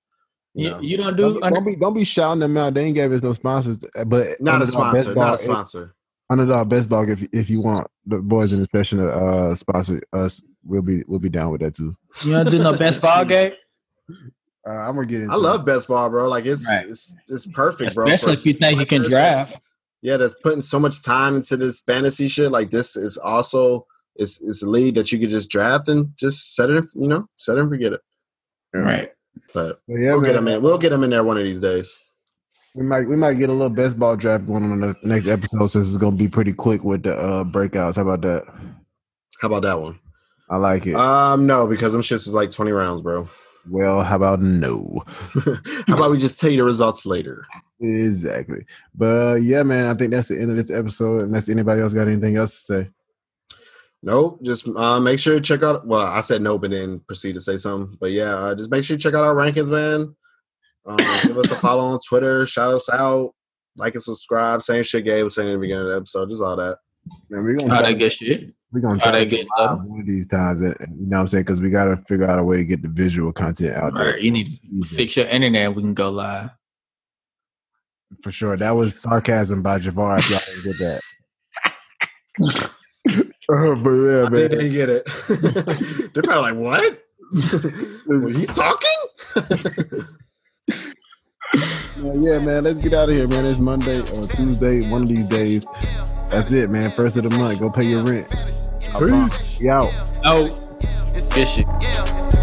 you You, know, you don't Don't do. be, don't be don't be shouting them out. They ain't gave us no sponsors, but not a Underdog Best sponsor, Ball- not a sponsor. Underdog Best Ball. If if you want the boys in the session to uh, sponsor us, we'll be we'll be down with that too. You don't do no best ball game, Uh, I'm gonna get into. I love it. best ball, bro. Like it's Right. it's it's perfect, bro. especially for- if you think you can Like, draft. yeah, that's putting so much time into this fantasy shit. Like this is also it's it's a lead that you could just draft and just set it, you know, set it and forget it. Right. But But yeah, we'll get man, them in. We'll get them in there one of these days. we might we might get a little best ball draft going on in the next episode since it's gonna be pretty quick with the uh, breakouts. How about that? How about that one? I like it. Um, no, because them shits is like twenty rounds, bro. well, how about no? How about we just tell you the results later? Exactly. But uh, yeah, man, I think that's the end of this episode. Unless anybody else got anything else to say. Nope. Just uh, make sure to check out. Well, I said no, but then proceed to say something. But yeah, uh, just make sure you check out our rankings, man. Um, give us a follow on Twitter. Shout us out. Like and subscribe. Same shit Gabe was saying in the beginning of the episode. Just all that. Man, we're gonna All try, that good shit. We're gonna try to get live one of these times. uh, You know what I'm saying? Because we gotta figure out a way to get the visual content out there. Right. You need to fix your internet. We can go live. For sure. That was sarcasm by Javar. If y'all didn't get that. Uh, but yeah, I man. they didn't get it. They're probably like, "What? He's talking." Yeah, man. Let's get out of here, man. It's Monday or Tuesday, one of these days. That's it, man. First of the month. Go pay your rent. Peace. We out. Oh, good shit.